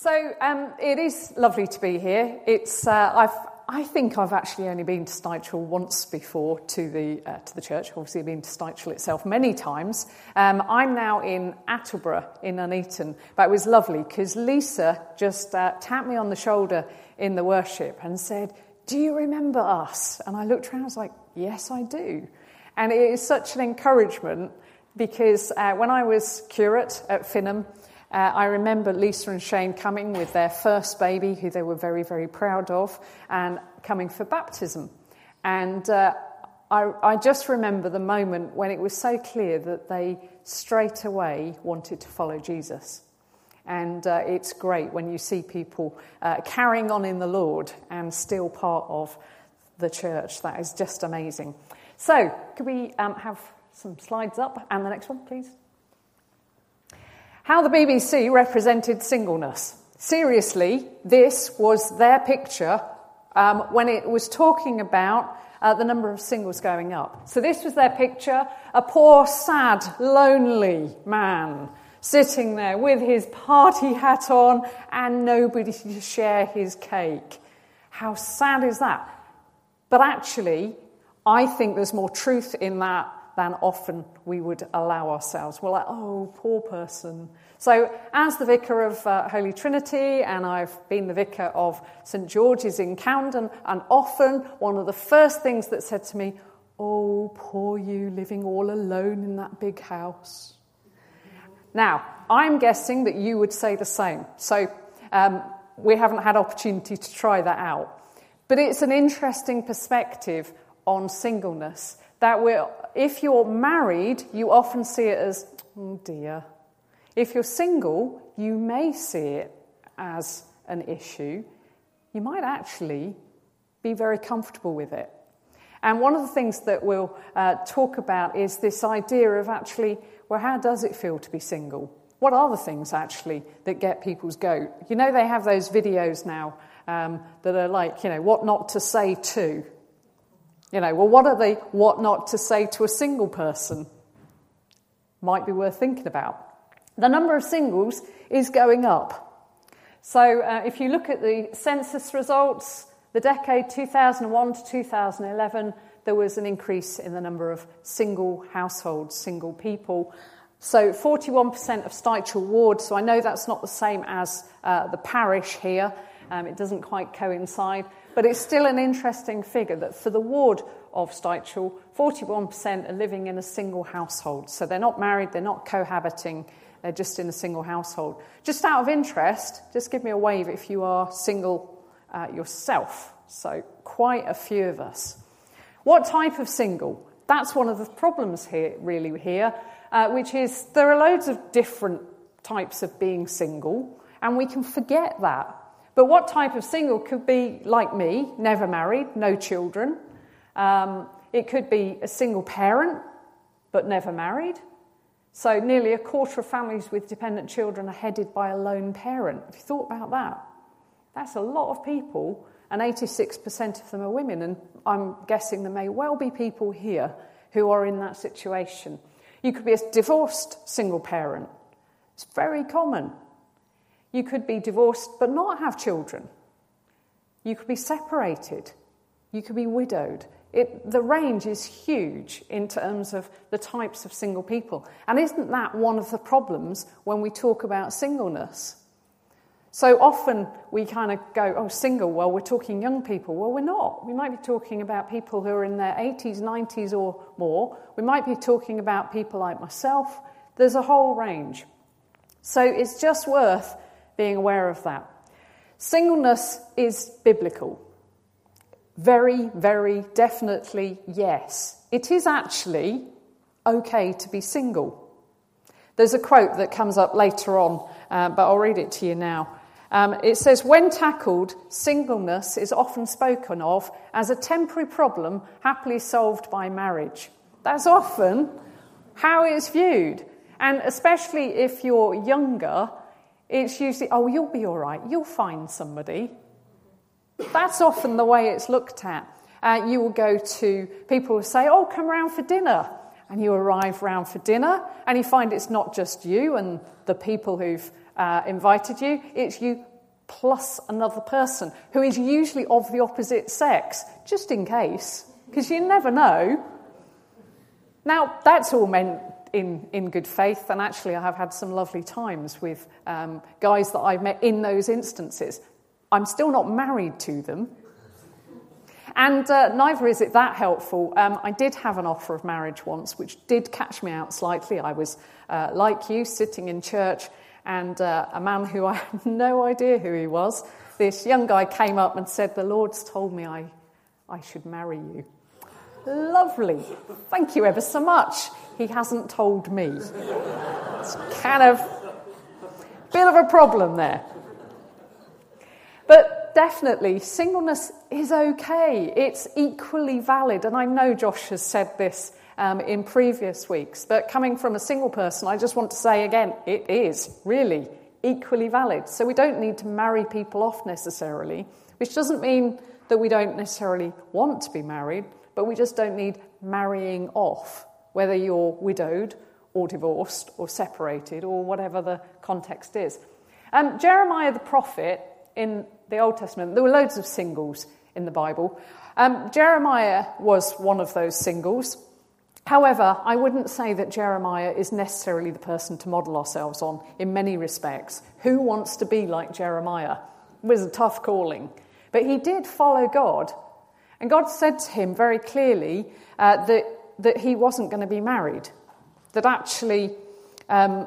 So um, it is lovely to be here. It's uh, I've I think I've actually only been to Styvechale once before to the uh, to the church. Obviously, I've been to Styvechale itself many times. Um, I'm now in Attleborough in Nuneaton, but it was lovely because Lisa just uh, tapped me on the shoulder in the worship and said, "Do you remember us?" And I looked around. I was like, "Yes, I do." And it is such an encouragement because uh, when I was curate at Finham. Uh, I remember Lisa and Shane coming with their first baby, who they were very, very proud of, and coming for baptism. And uh, I, I, just remember the moment when it was so clear that they straight away wanted to follow Jesus. And uh, it's great when you see people uh, carrying on in the Lord and still part of the church. That is just amazing. So, could we um, have some slides up? And the next one, please. How the BBC represented singleness. Seriously, this was their picture um, when it was talking about uh, the number of singles going up. So, this was their picture a poor, sad, lonely man sitting there with his party hat on and nobody to share his cake. How sad is that? But actually, I think there's more truth in that than often we would allow ourselves. We're like, oh, poor person. So, as the vicar of uh, Holy Trinity, and I've been the vicar of St George's in Camden, and often one of the first things that said to me, oh, poor you living all alone in that big house. Now, I'm guessing that you would say the same. So, um, we haven't had opportunity to try that out. But it's an interesting perspective on singleness that we're if you're married, you often see it as, oh dear. If you're single, you may see it as an issue. You might actually be very comfortable with it. And one of the things that we'll uh, talk about is this idea of actually, well, how does it feel to be single? What are the things actually that get people's goat? You know, they have those videos now um, that are like, you know, what not to say to. You know, well, what are they, what not to say to a single person? Might be worth thinking about. The number of singles is going up. So uh, if you look at the census results, the decade 2001 to 2011, there was an increase in the number of single households, single people. So 41% of Styvechale Ward, so I know that's not the same as uh, the parish here, um, it doesn't quite coincide, but it's still an interesting figure that for the ward of Styvechale, 41% are living in a single household. So they're not married, they're not cohabiting, they're just in a single household. Just out of interest, just give me a wave if you are single uh, yourself. So quite a few of us. What type of single? That's one of the problems here, really, here, uh, which is there are loads of different types of being single, and we can forget that but what type of single could be like me, never married, no children? Um, it could be a single parent, but never married. So nearly a quarter of families with dependent children are headed by a lone parent. Have you thought about that? That's a lot of people, and 86% of them are women. And I'm guessing there may well be people here who are in that situation. You could be a divorced single parent. It's very common. You could be divorced but not have children. You could be separated. You could be widowed. It, the range is huge in terms of the types of single people. And isn't that one of the problems when we talk about singleness? So often we kind of go, oh, single, well, we're talking young people. Well, we're not. We might be talking about people who are in their 80s, 90s, or more. We might be talking about people like myself. There's a whole range. So it's just worth being aware of that. Singleness is biblical. Very, very definitely yes. It is actually okay to be single. There's a quote that comes up later on, uh, but I'll read it to you now. Um, it says, When tackled, singleness is often spoken of as a temporary problem happily solved by marriage. That's often how it's viewed. And especially if you're younger, it's usually, oh, you'll be all right, you'll find somebody. That's often the way it's looked at. Uh, you will go to people who say, oh, come round for dinner. And you arrive round for dinner, and you find it's not just you and the people who've uh, invited you, it's you plus another person who is usually of the opposite sex, just in case, because you never know. Now, that's all meant in, in good faith, and actually, I have had some lovely times with um, guys that I've met in those instances. I'm still not married to them, and uh, neither is it that helpful. Um, I did have an offer of marriage once, which did catch me out slightly. I was, uh, like you, sitting in church, and uh, a man who I had no idea who he was, this young guy came up and said, The Lord's told me I, I should marry you. Lovely. Thank you ever so much. He hasn't told me. It's kind of a bit of a problem there. But definitely, singleness is okay. It's equally valid. And I know Josh has said this um, in previous weeks, but coming from a single person, I just want to say again, it is really equally valid. So we don't need to marry people off necessarily, which doesn't mean that we don't necessarily want to be married, but we just don't need marrying off, whether you're widowed or divorced or separated or whatever the context is. Um, Jeremiah the prophet in the Old Testament, there were loads of singles in the Bible. Um, Jeremiah was one of those singles. However, I wouldn't say that Jeremiah is necessarily the person to model ourselves on in many respects. Who wants to be like Jeremiah? It was a tough calling. But he did follow God. And God said to him very clearly uh, that, that he wasn't going to be married, that actually um,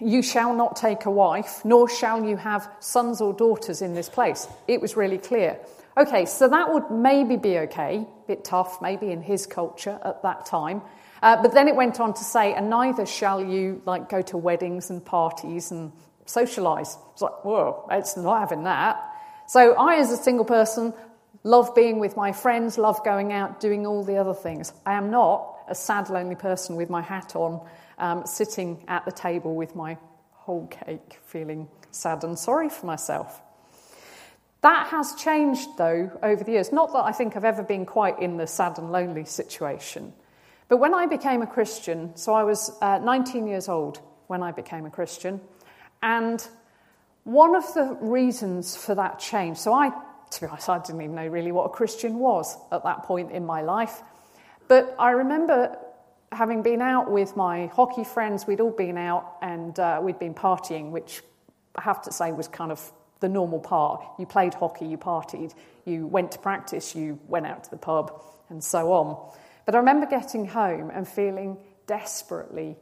you shall not take a wife, nor shall you have sons or daughters in this place. It was really clear. Okay, so that would maybe be okay, a bit tough maybe in his culture at that time. Uh, but then it went on to say, and neither shall you like go to weddings and parties and socialize. It's like, whoa, it's not having that. So I, as a single person, love being with my friends, love going out, doing all the other things. I am not a sad, lonely person with my hat on um, sitting at the table with my whole cake, feeling sad and sorry for myself. That has changed, though, over the years. Not that I think I've ever been quite in the sad and lonely situation. But when I became a Christian, so I was uh, 19 years old when I became a Christian, and one of the reasons for that change, so I, to be honest, I didn't even know really what a Christian was at that point in my life. But I remember having been out with my hockey friends, we'd all been out and uh, we'd been partying, which I have to say was kind of the normal part. You played hockey, you partied, you went to practice, you went out to the pub, and so on. But I remember getting home and feeling desperately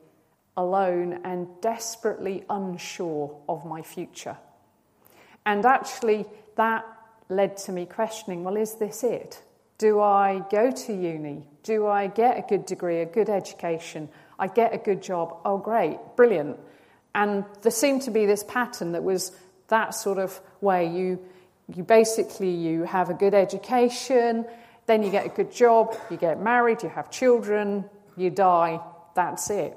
alone and desperately unsure of my future. And actually, that led to me questioning well, is this it? Do I go to uni? Do I get a good degree, a good education? I get a good job. Oh, great, brilliant. And there seemed to be this pattern that was that sort of way. You, you basically you have a good education, then you get a good job, you get married, you have children, you die. That's it.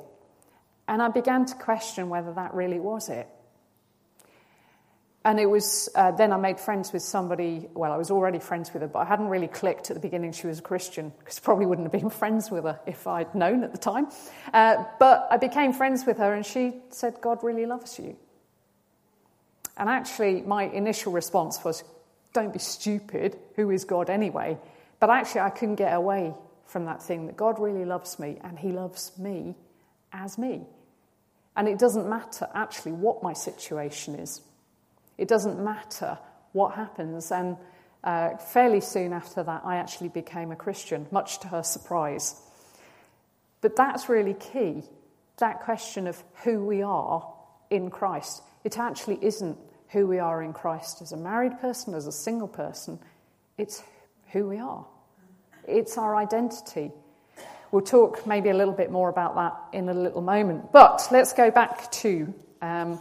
And I began to question whether that really was it. And it was uh, then I made friends with somebody. Well, I was already friends with her, but I hadn't really clicked at the beginning she was a Christian because probably wouldn't have been friends with her if I'd known at the time. Uh, but I became friends with her, and she said, God really loves you. And actually, my initial response was, Don't be stupid. Who is God anyway? But actually, I couldn't get away from that thing that God really loves me, and He loves me as me. And it doesn't matter actually what my situation is. It doesn't matter what happens. And uh, fairly soon after that, I actually became a Christian, much to her surprise. But that's really key that question of who we are in Christ. It actually isn't who we are in Christ as a married person, as a single person. It's who we are, it's our identity. We'll talk maybe a little bit more about that in a little moment. But let's go back to um,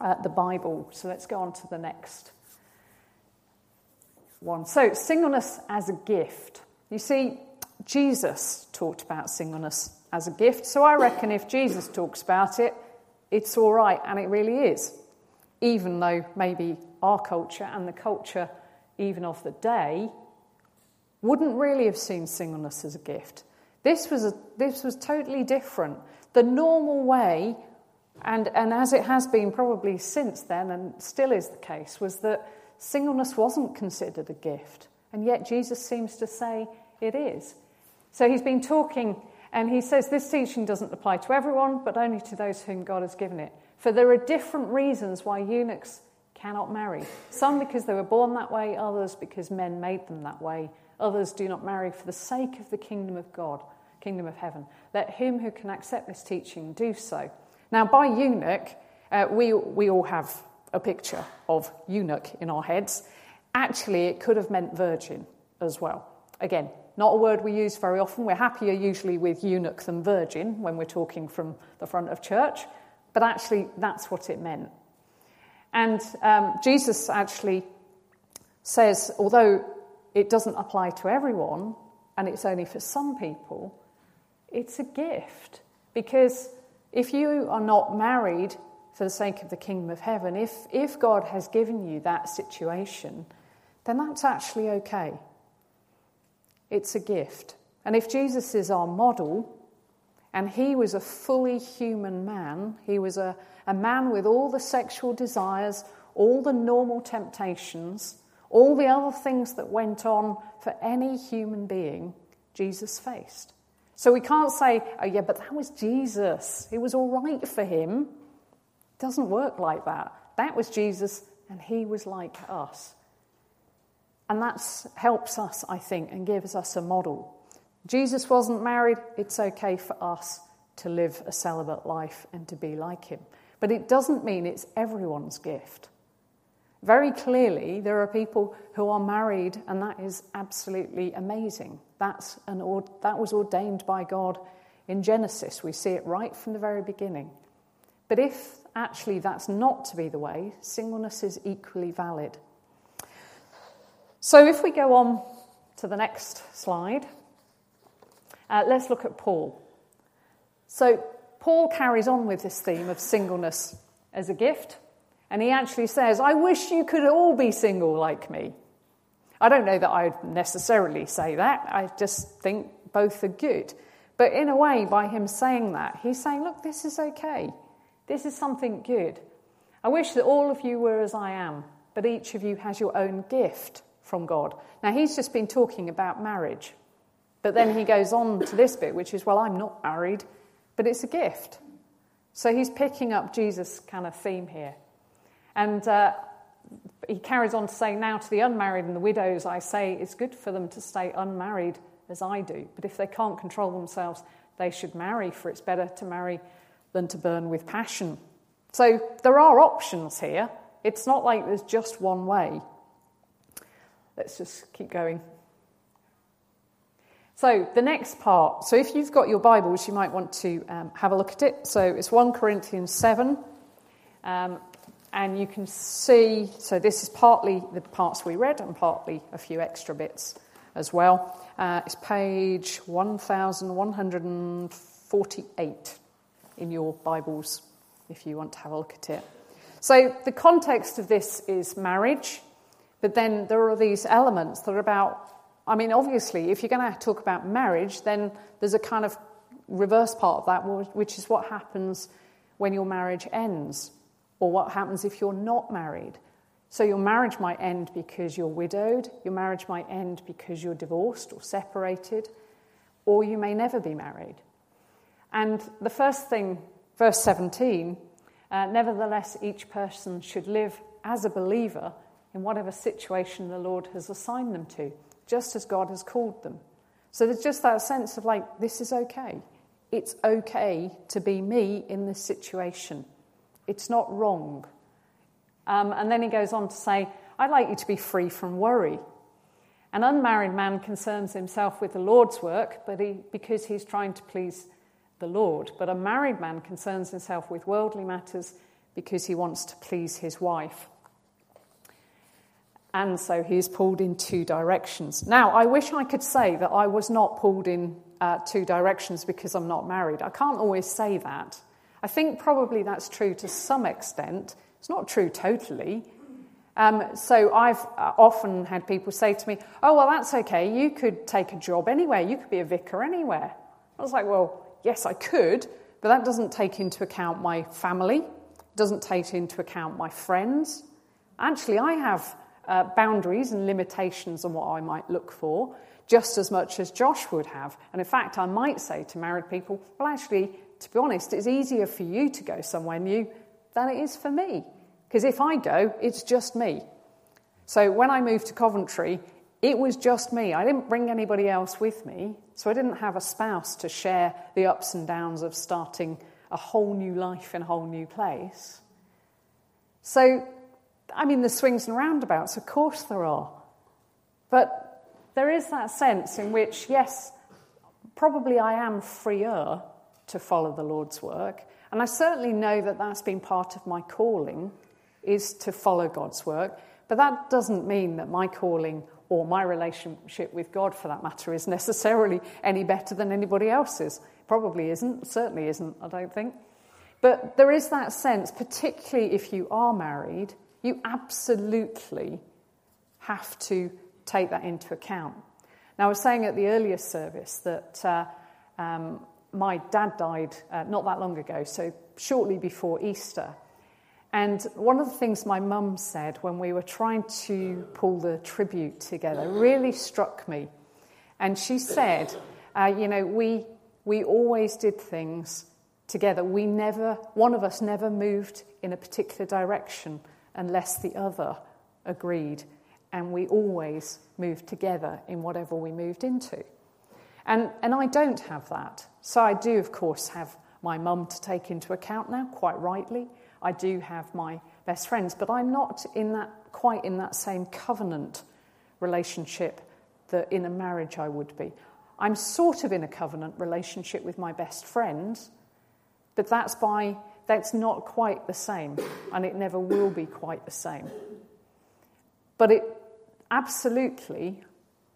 uh, the Bible. So let's go on to the next one. So, singleness as a gift. You see, Jesus talked about singleness as a gift. So I reckon if Jesus talks about it, it's all right, and it really is. Even though maybe our culture and the culture even of the day wouldn't really have seen singleness as a gift. This was, a, this was totally different. The normal way and, and as it has been probably since then, and still is the case, was that singleness wasn't considered a gift. And yet Jesus seems to say it is. So he's been talking, and he says this teaching doesn't apply to everyone, but only to those whom God has given it. For there are different reasons why eunuchs cannot marry. Some because they were born that way, others because men made them that way. Others do not marry for the sake of the kingdom of God, kingdom of heaven. Let him who can accept this teaching do so. Now, by eunuch, uh, we, we all have a picture of eunuch in our heads. Actually, it could have meant virgin as well. Again, not a word we use very often. We're happier usually with eunuch than virgin when we're talking from the front of church, but actually, that's what it meant. And um, Jesus actually says, although it doesn't apply to everyone and it's only for some people, it's a gift because if you are not married for the sake of the kingdom of heaven, if, if God has given you that situation, then that's actually okay. It's a gift. And if Jesus is our model, and he was a fully human man, he was a, a man with all the sexual desires, all the normal temptations, all the other things that went on for any human being, Jesus faced. So we can't say, oh, yeah, but that was Jesus. It was all right for him. It doesn't work like that. That was Jesus, and he was like us. And that helps us, I think, and gives us a model. Jesus wasn't married. It's okay for us to live a celibate life and to be like him. But it doesn't mean it's everyone's gift. Very clearly, there are people who are married, and that is absolutely amazing. That's an, that was ordained by God in Genesis. We see it right from the very beginning. But if actually that's not to be the way, singleness is equally valid. So if we go on to the next slide, uh, let's look at Paul. So Paul carries on with this theme of singleness as a gift. And he actually says, I wish you could all be single like me. I don't know that I'd necessarily say that. I just think both are good. But in a way, by him saying that, he's saying, look, this is okay. This is something good. I wish that all of you were as I am, but each of you has your own gift from God. Now, he's just been talking about marriage. But then he goes on to this bit, which is, well, I'm not married, but it's a gift. So he's picking up Jesus' kind of theme here. And uh, he carries on to say, Now to the unmarried and the widows, I say it's good for them to stay unmarried as I do. But if they can't control themselves, they should marry, for it's better to marry than to burn with passion. So there are options here. It's not like there's just one way. Let's just keep going. So, the next part. So, if you've got your Bibles, you might want to um, have a look at it. So, it's 1 Corinthians 7. Um, and you can see, so this is partly the parts we read and partly a few extra bits as well. Uh, it's page 1148 in your Bibles if you want to have a look at it. So, the context of this is marriage, but then there are these elements that are about, I mean, obviously, if you're going to talk about marriage, then there's a kind of reverse part of that, which is what happens when your marriage ends or what happens if you're not married. So, your marriage might end because you're widowed, your marriage might end because you're divorced or separated, or you may never be married. And the first thing, verse 17, uh, nevertheless, each person should live as a believer in whatever situation the Lord has assigned them to, just as God has called them. So, there's just that sense of like, this is okay. It's okay to be me in this situation. It's not wrong. Um, and then he goes on to say, I'd like you to be free from worry. An unmarried man concerns himself with the Lord's work but he, because he's trying to please the Lord. But a married man concerns himself with worldly matters because he wants to please his wife. And so he is pulled in two directions. Now, I wish I could say that I was not pulled in uh, two directions because I'm not married. I can't always say that. I think probably that's true to some extent. It's not true totally. Um, so I've uh, often had people say to me, Oh, well, that's okay. You could take a job anywhere. You could be a vicar anywhere. I was like, Well, yes, I could, but that doesn't take into account my family, doesn't take into account my friends. Actually, I have uh, boundaries and limitations on what I might look for, just as much as Josh would have. And in fact, I might say to married people, well, actually, to be honest, it's easier for you to go somewhere new than it is for me. Because if I go, it's just me. So when I moved to Coventry, it was just me. I didn't bring anybody else with me, so I didn't have a spouse to share the ups and downs of starting a whole new life in a whole new place. So, I mean, the swings and roundabouts, of course there are. But there is that sense in which, yes, probably I am freer to follow the Lord's work. And I certainly know that that's been part of my calling, is to follow God's work. But that doesn't mean that my calling or my relationship with God, for that matter, is necessarily any better than anybody else's. Probably isn't, certainly isn't, I don't think. But there is that sense, particularly if you are married, you absolutely have to take that into account. Now, I was saying at the earlier service that uh, um, my dad died uh, not that long ago, so shortly before Easter. And one of the things my mum said when we were trying to pull the tribute together really struck me. And she said, uh, You know, we, we always did things together. We never, one of us never moved in a particular direction unless the other agreed. And we always moved together in whatever we moved into. And, and I don't have that. So I do, of course, have my mum to take into account now, quite rightly. I do have my best friends, but I'm not in that quite in that same covenant relationship that in a marriage I would be. I'm sort of in a covenant relationship with my best friends, but that's by that's not quite the same, and it never will be quite the same. But it absolutely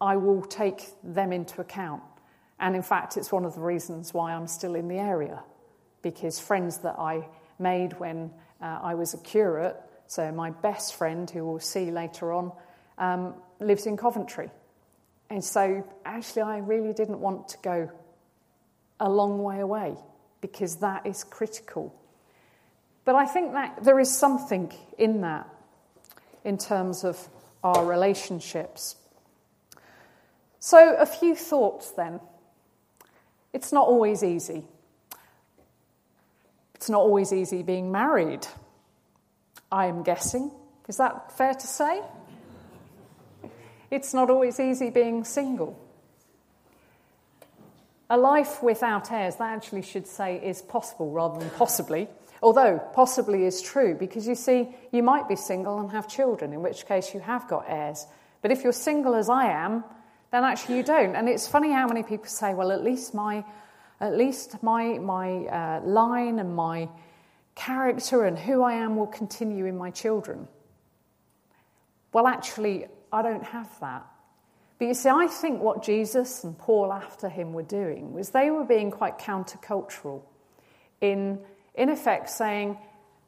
I will take them into account. And in fact, it's one of the reasons why I'm still in the area, because friends that I made when uh, I was a curate. So, my best friend, who we'll see later on, um, lives in Coventry. And so, actually, I really didn't want to go a long way away because that is critical. But I think that there is something in that in terms of our relationships. So, a few thoughts then. It's not always easy. It's not always easy being married, I am guessing. Is that fair to say? It's not always easy being single. A life without heirs, that actually should say is possible rather than possibly. Although possibly is true, because you see, you might be single and have children, in which case you have got heirs. But if you're single as I am, then actually you don't. And it's funny how many people say, well, at least my at least my, my uh, line and my character and who I am will continue in my children. Well, actually, I don't have that. But you see, I think what Jesus and Paul after him were doing was they were being quite countercultural in, in effect, saying,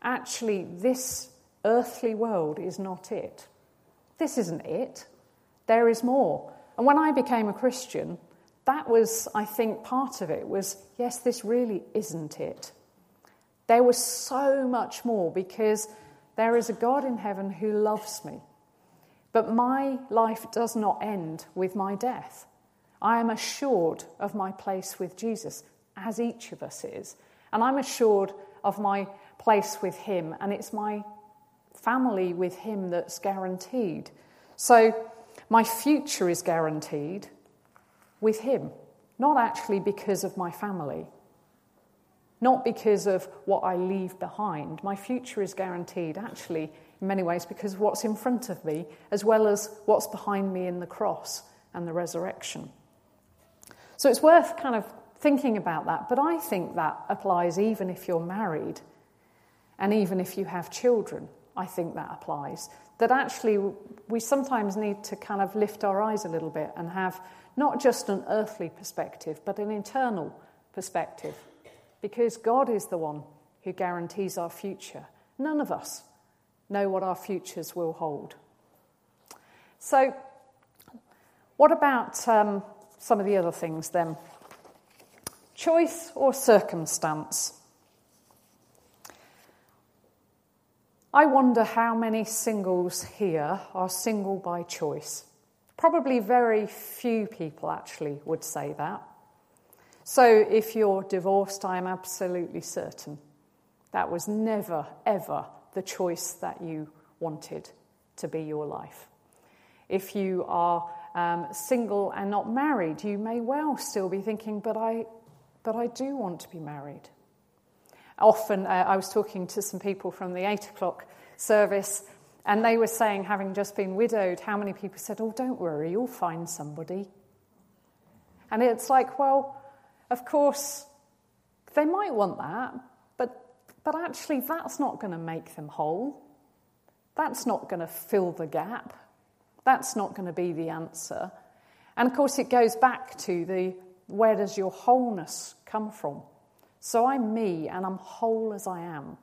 actually, this earthly world is not it. This isn't it. There is more. And when I became a Christian, that was, I think, part of it was yes, this really isn't it. There was so much more because there is a God in heaven who loves me. But my life does not end with my death. I am assured of my place with Jesus, as each of us is. And I'm assured of my place with Him, and it's my family with Him that's guaranteed. So my future is guaranteed, with Him, not actually because of my family, not because of what I leave behind. My future is guaranteed, actually, in many ways, because of what's in front of me, as well as what's behind me in the cross and the resurrection. So it's worth kind of thinking about that, but I think that applies even if you're married and even if you have children. I think that applies. That actually, we sometimes need to kind of lift our eyes a little bit and have not just an earthly perspective, but an internal perspective. Because God is the one who guarantees our future. None of us know what our futures will hold. So, what about um, some of the other things then? choice or circumstance? I wonder how many singles here are single by choice. Probably very few people actually would say that. So if you're divorced, I am absolutely certain that was never, ever the choice that you wanted to be your life. If you are um, single and not married, you may well still be thinking, but I, but I do want to be married. Often, uh, I was talking to some people from the eight o'clock service, and they were saying, having just been widowed, how many people said, Oh, don't worry, you'll find somebody. And it's like, well, of course, they might want that, but, but actually, that's not going to make them whole. That's not going to fill the gap. That's not going to be the answer. And of course, it goes back to the where does your wholeness come from? So I'm me and I'm whole as I am.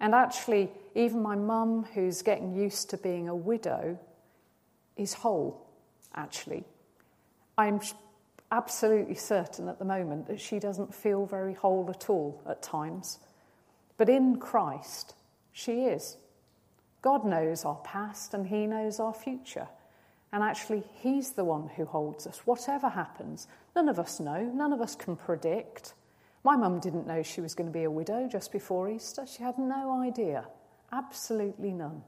And actually, even my mum, who's getting used to being a widow, is whole, actually. I'm absolutely certain at the moment that she doesn't feel very whole at all at times. But in Christ, she is. God knows our past and He knows our future. And actually, He's the one who holds us. Whatever happens, none of us know, none of us can predict. My mum didn't know she was going to be a widow just before Easter. She had no idea, absolutely none.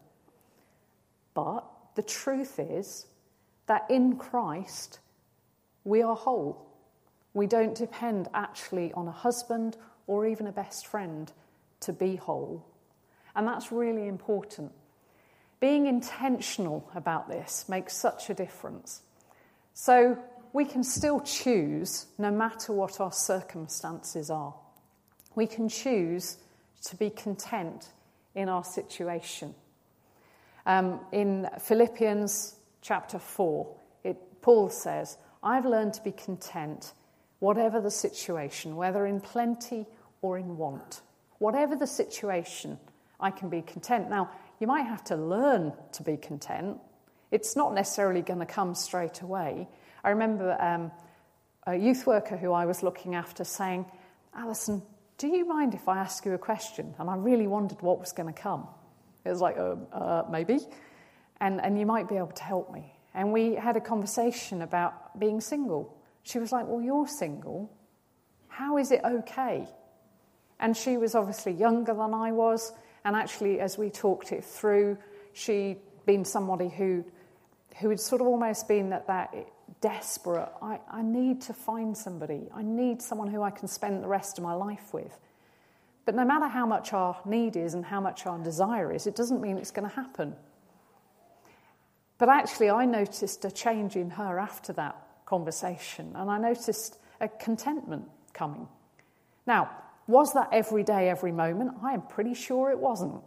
But the truth is that in Christ, we are whole. We don't depend actually on a husband or even a best friend to be whole. And that's really important being intentional about this makes such a difference. So we can still choose no matter what our circumstances are. We can choose to be content in our situation. Um, in Philippians chapter 4, it, Paul says, I've learned to be content, whatever the situation, whether in plenty or in want. Whatever the situation, I can be content. Now, you might have to learn to be content. It's not necessarily going to come straight away. I remember um, a youth worker who I was looking after saying, Alison, do you mind if I ask you a question? And I really wondered what was going to come. It was like, uh, uh, maybe. And, and you might be able to help me. And we had a conversation about being single. She was like, Well, you're single. How is it okay? And she was obviously younger than I was. And actually, as we talked it through, she'd been somebody who, who had sort of almost been at that desperate, I, I need to find somebody. I need someone who I can spend the rest of my life with. But no matter how much our need is and how much our desire is, it doesn't mean it's going to happen. But actually, I noticed a change in her after that conversation, and I noticed a contentment coming. Now, was that every day, every moment? I am pretty sure it wasn't.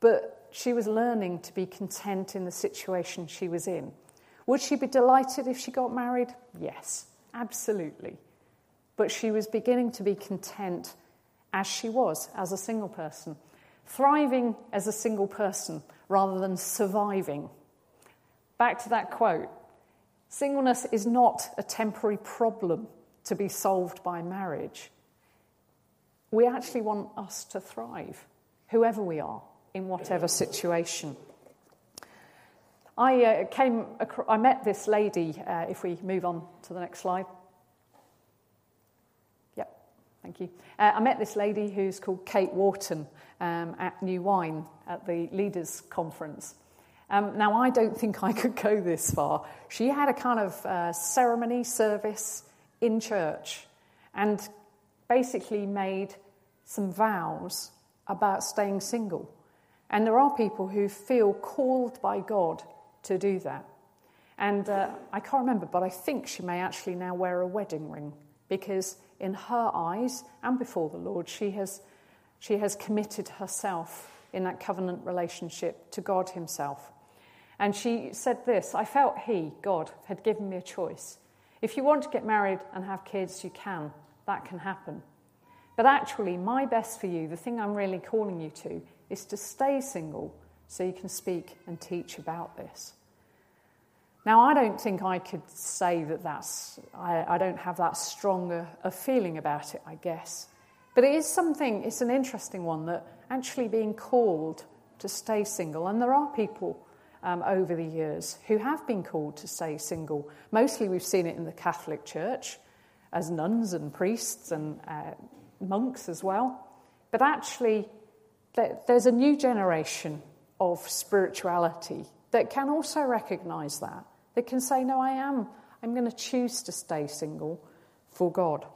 But she was learning to be content in the situation she was in. Would she be delighted if she got married? Yes, absolutely. But she was beginning to be content as she was, as a single person, thriving as a single person rather than surviving. Back to that quote singleness is not a temporary problem to be solved by marriage. We actually want us to thrive, whoever we are, in whatever situation. I uh, came, I met this lady. Uh, if we move on to the next slide. Yep, thank you. Uh, I met this lady who's called Kate Wharton um, at New Wine at the Leaders Conference. Um, now, I don't think I could go this far. She had a kind of uh, ceremony service in church, and basically made some vows about staying single. And there are people who feel called by God to do that. And uh, I can't remember, but I think she may actually now wear a wedding ring because, in her eyes and before the Lord, she has, she has committed herself in that covenant relationship to God Himself. And she said this I felt He, God, had given me a choice. If you want to get married and have kids, you can. That can happen. But actually, my best for you, the thing I'm really calling you to, is to stay single so you can speak and teach about this. Now, I don't think I could say that that's, I, I don't have that strong a, a feeling about it, I guess. But it is something, it's an interesting one that actually being called to stay single, and there are people um, over the years who have been called to stay single. Mostly we've seen it in the Catholic Church as nuns and priests and uh, monks as well. But actually, there's a new generation of spirituality that can also recognize that. That can say, No, I am. I'm going to choose to stay single for God.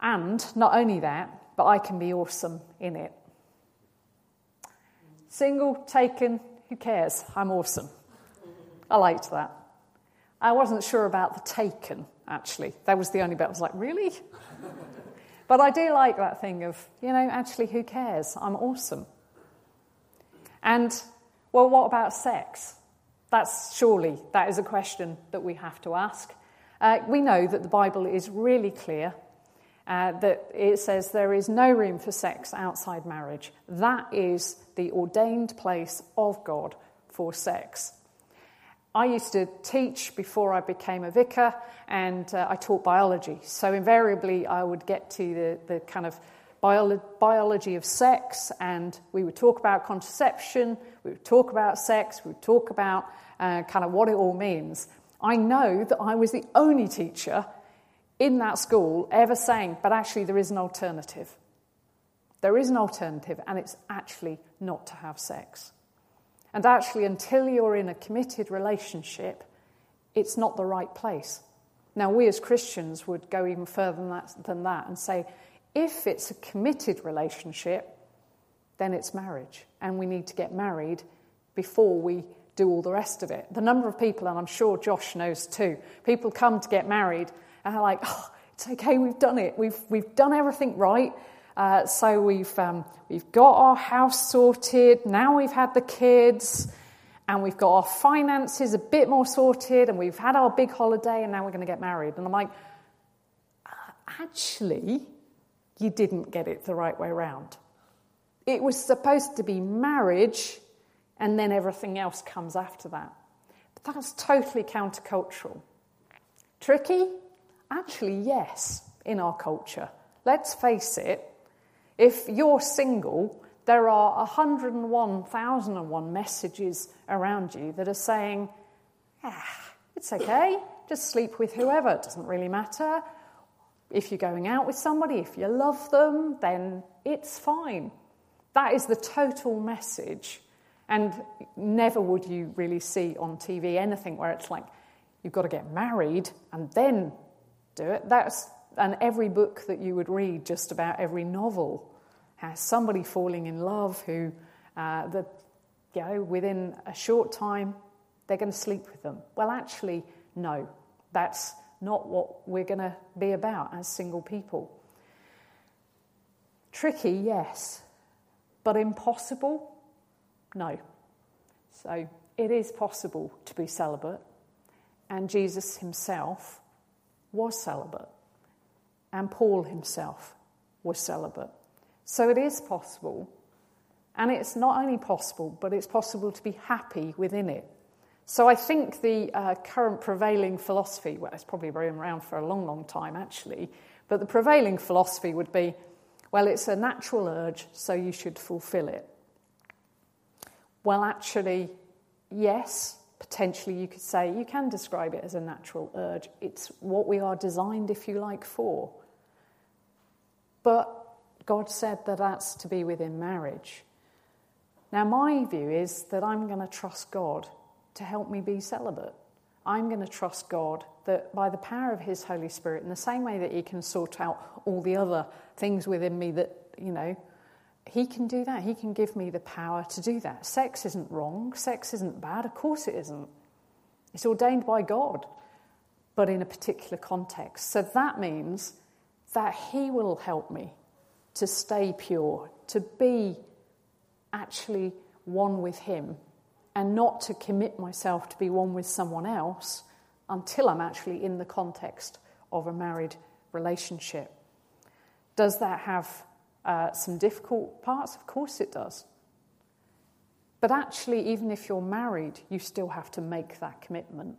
And not only that, but I can be awesome in it. Single, taken, who cares? I'm awesome. I liked that. I wasn't sure about the taken, actually. That was the only bit I was like, really? But I do like that thing of, you know, actually, who cares? I'm awesome. And, well, what about sex? That's surely, that is a question that we have to ask. Uh, we know that the Bible is really clear uh, that it says there is no room for sex outside marriage. That is the ordained place of God for sex. I used to teach before I became a vicar, and uh, I taught biology. So invariably, I would get to the, the kind of bio- biology of sex, and we would talk about contraception, we would talk about sex, we would talk about uh, kind of what it all means. I know that I was the only teacher in that school ever saying, but actually, there is an alternative. There is an alternative, and it's actually not to have sex. And actually, until you're in a committed relationship, it's not the right place. Now, we as Christians would go even further than that, than that and say, if it's a committed relationship, then it's marriage. And we need to get married before we do all the rest of it. The number of people, and I'm sure Josh knows too, people come to get married and are like, oh, it's okay, we've done it. We've, we've done everything right. Uh, so we've, um, we've got our house sorted, now we've had the kids, and we've got our finances a bit more sorted, and we've had our big holiday, and now we're going to get married. And I'm like, uh, actually, you didn't get it the right way around. It was supposed to be marriage, and then everything else comes after that. But that's totally countercultural. Tricky? Actually, yes, in our culture. Let's face it, if you're single, there are 101,001 messages around you that are saying, ah, it's okay, just sleep with whoever, it doesn't really matter. If you're going out with somebody, if you love them, then it's fine. That is the total message. And never would you really see on TV anything where it's like, you've got to get married and then do it. That's and every book that you would read, just about every novel, has somebody falling in love who, uh, the, you know, within a short time, they're going to sleep with them. Well, actually, no, that's not what we're going to be about as single people. Tricky, yes, but impossible? No. So it is possible to be celibate, and Jesus himself was celibate and Paul himself was celibate. So it is possible. And it's not only possible, but it's possible to be happy within it. So I think the uh, current prevailing philosophy, well, it's probably been around for a long, long time actually, but the prevailing philosophy would be well, it's a natural urge, so you should fulfill it. Well, actually, yes, potentially you could say you can describe it as a natural urge. It's what we are designed, if you like, for. But God said that that's to be within marriage. Now, my view is that I'm going to trust God to help me be celibate. I'm going to trust God that by the power of His Holy Spirit, in the same way that He can sort out all the other things within me that, you know, he can do that. He can give me the power to do that. Sex isn't wrong. Sex isn't bad. Of course it isn't. It's ordained by God, but in a particular context. So that means that He will help me to stay pure, to be actually one with Him, and not to commit myself to be one with someone else until I'm actually in the context of a married relationship. Does that have uh, some difficult parts? Of course it does. But actually, even if you're married, you still have to make that commitment.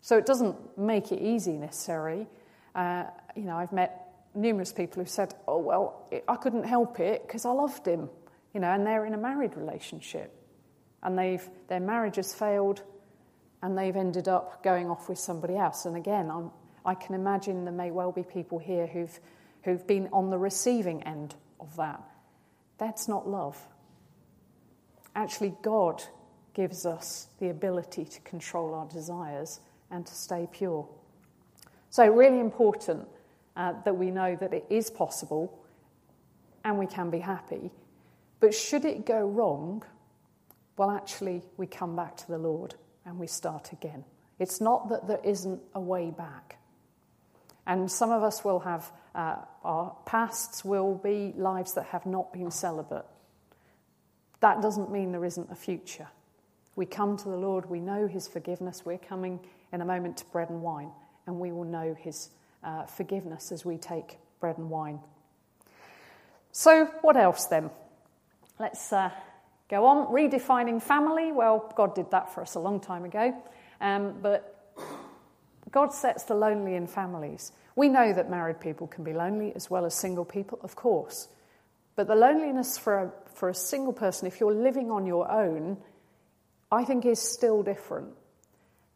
So it doesn't make it easy necessarily. Uh, you know, I've met numerous people who said, "Oh well, I couldn't help it because I loved him," you know, and they're in a married relationship, and they've their marriage has failed, and they've ended up going off with somebody else. And again, I'm, I can imagine there may well be people here who've who've been on the receiving end of that. That's not love. Actually, God gives us the ability to control our desires and to stay pure. So, really important uh, that we know that it is possible and we can be happy. But should it go wrong, well, actually, we come back to the Lord and we start again. It's not that there isn't a way back. And some of us will have, uh, our pasts will be lives that have not been celibate. That doesn't mean there isn't a future. We come to the Lord, we know His forgiveness. We're coming in a moment to bread and wine, and we will know His uh, forgiveness as we take bread and wine. So, what else then? Let's uh, go on. Redefining family. Well, God did that for us a long time ago, um, but God sets the lonely in families. We know that married people can be lonely as well as single people, of course. But the loneliness for a, for a single person, if you're living on your own, I think is still different.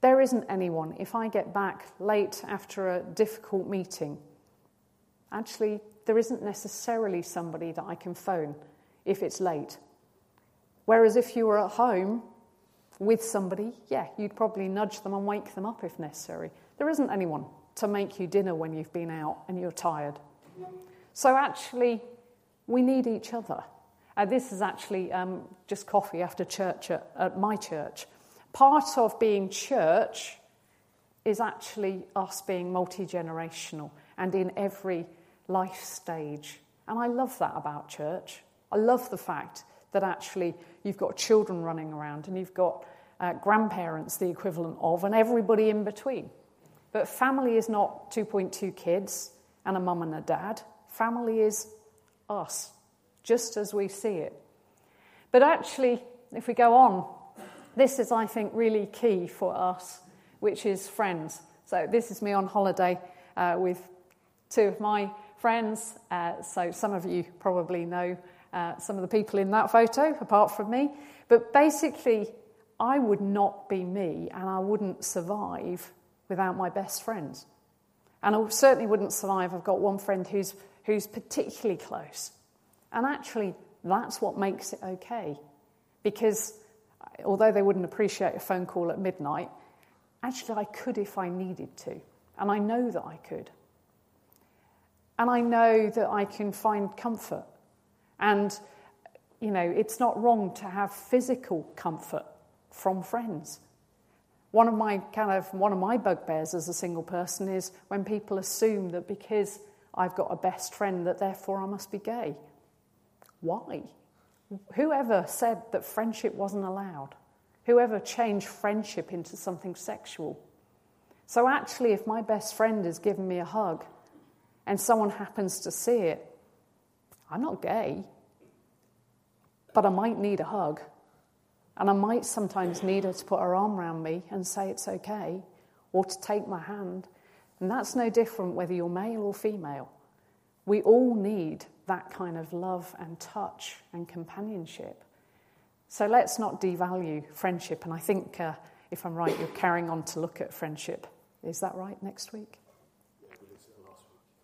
There isn't anyone, if I get back late after a difficult meeting, actually, there isn't necessarily somebody that I can phone if it's late. Whereas if you were at home with somebody, yeah, you'd probably nudge them and wake them up if necessary. There isn't anyone to make you dinner when you've been out and you're tired. So actually, we need each other. Uh, this is actually um, just coffee after church at, at my church. Part of being church is actually us being multi generational and in every life stage. And I love that about church. I love the fact that actually you've got children running around and you've got uh, grandparents, the equivalent of, and everybody in between. But family is not 2.2 kids and a mum and a dad. Family is us, just as we see it. But actually, if we go on, this is, I think, really key for us, which is friends. So, this is me on holiday uh, with two of my friends. Uh, so, some of you probably know uh, some of the people in that photo, apart from me. But basically, I would not be me and I wouldn't survive without my best friends. And I certainly wouldn't survive. I've got one friend who's, who's particularly close. And actually, that's what makes it okay. Because although they wouldn't appreciate a phone call at midnight, actually I could if I needed to. And I know that I could. And I know that I can find comfort. And, you know, it's not wrong to have physical comfort from friends. One of my kind of one of my bugbears as a single person is when people assume that because I've got a best friend that therefore I must be gay. Why? Whoever said that friendship wasn't allowed? Whoever changed friendship into something sexual? So, actually, if my best friend is giving me a hug and someone happens to see it, I'm not gay, but I might need a hug. And I might sometimes need her to put her arm around me and say it's okay, or to take my hand. And that's no different whether you're male or female. We all need that kind of love and touch and companionship. So let's not devalue friendship. And I think, uh, if I'm right, you're carrying on to look at friendship. Is that right next week?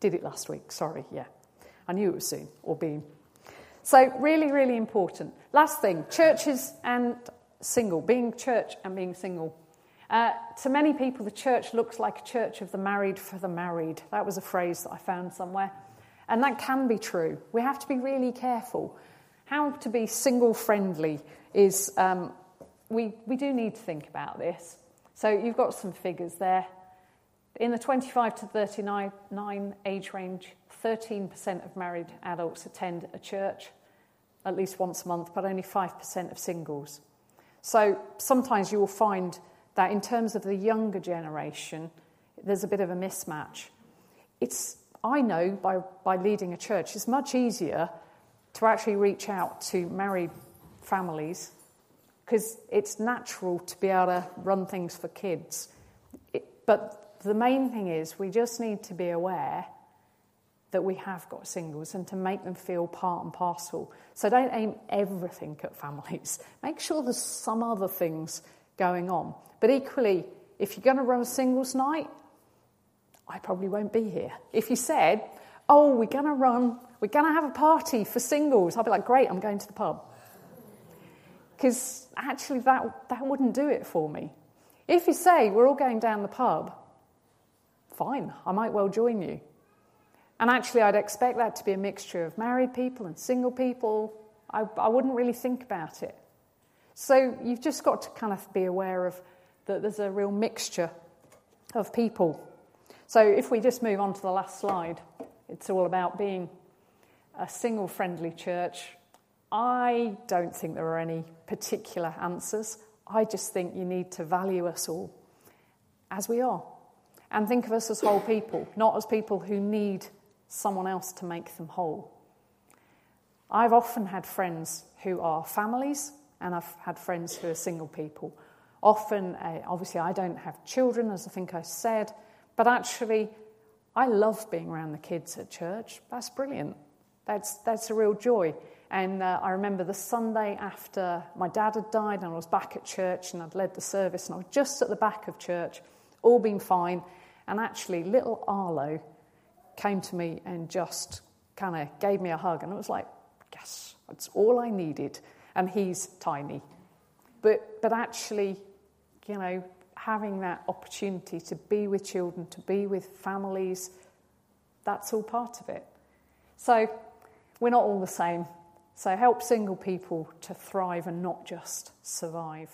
Did it last week? Sorry, yeah. I knew it was soon, or being. So, really, really important. Last thing churches and single, being church and being single. Uh, to many people, the church looks like a church of the married for the married. That was a phrase that I found somewhere. And that can be true. We have to be really careful. How to be single friendly is, um, we, we do need to think about this. So you've got some figures there. In the 25 to 39 age range, 13% of married adults attend a church at least once a month, but only 5% of singles. So sometimes you will find that in terms of the younger generation, there's a bit of a mismatch. It's I know by, by leading a church, it's much easier to actually reach out to married families because it's natural to be able to run things for kids. It, but the main thing is we just need to be aware that we have got singles and to make them feel part and parcel. So don't aim everything at families. Make sure there's some other things going on. But equally, if you're going to run a singles night, I probably won't be here. If you said, oh, we're going to run, we're going to have a party for singles, I'd be like, great, I'm going to the pub. Because actually, that, that wouldn't do it for me. If you say, we're all going down the pub, fine, I might well join you. And actually, I'd expect that to be a mixture of married people and single people. I, I wouldn't really think about it. So you've just got to kind of be aware of that there's a real mixture of people. So if we just move on to the last slide, it's all about being a single friendly church. I don't think there are any particular answers. I just think you need to value us all as we are and think of us as whole people, not as people who need someone else to make them whole. I've often had friends who are families, and I've had friends who are single people. Often, uh, obviously, I don't have children, as I think I said, but actually, I love being around the kids at church. That's brilliant. That's, that's a real joy. And uh, I remember the Sunday after my dad had died, and I was back at church and I'd led the service, and I was just at the back of church, all being fine. And actually, little Arlo came to me and just kind of gave me a hug. And it was like, yes, that's all I needed. And he's tiny. But, but actually, you know, having that opportunity to be with children, to be with families, that's all part of it. So we're not all the same. So help single people to thrive and not just survive.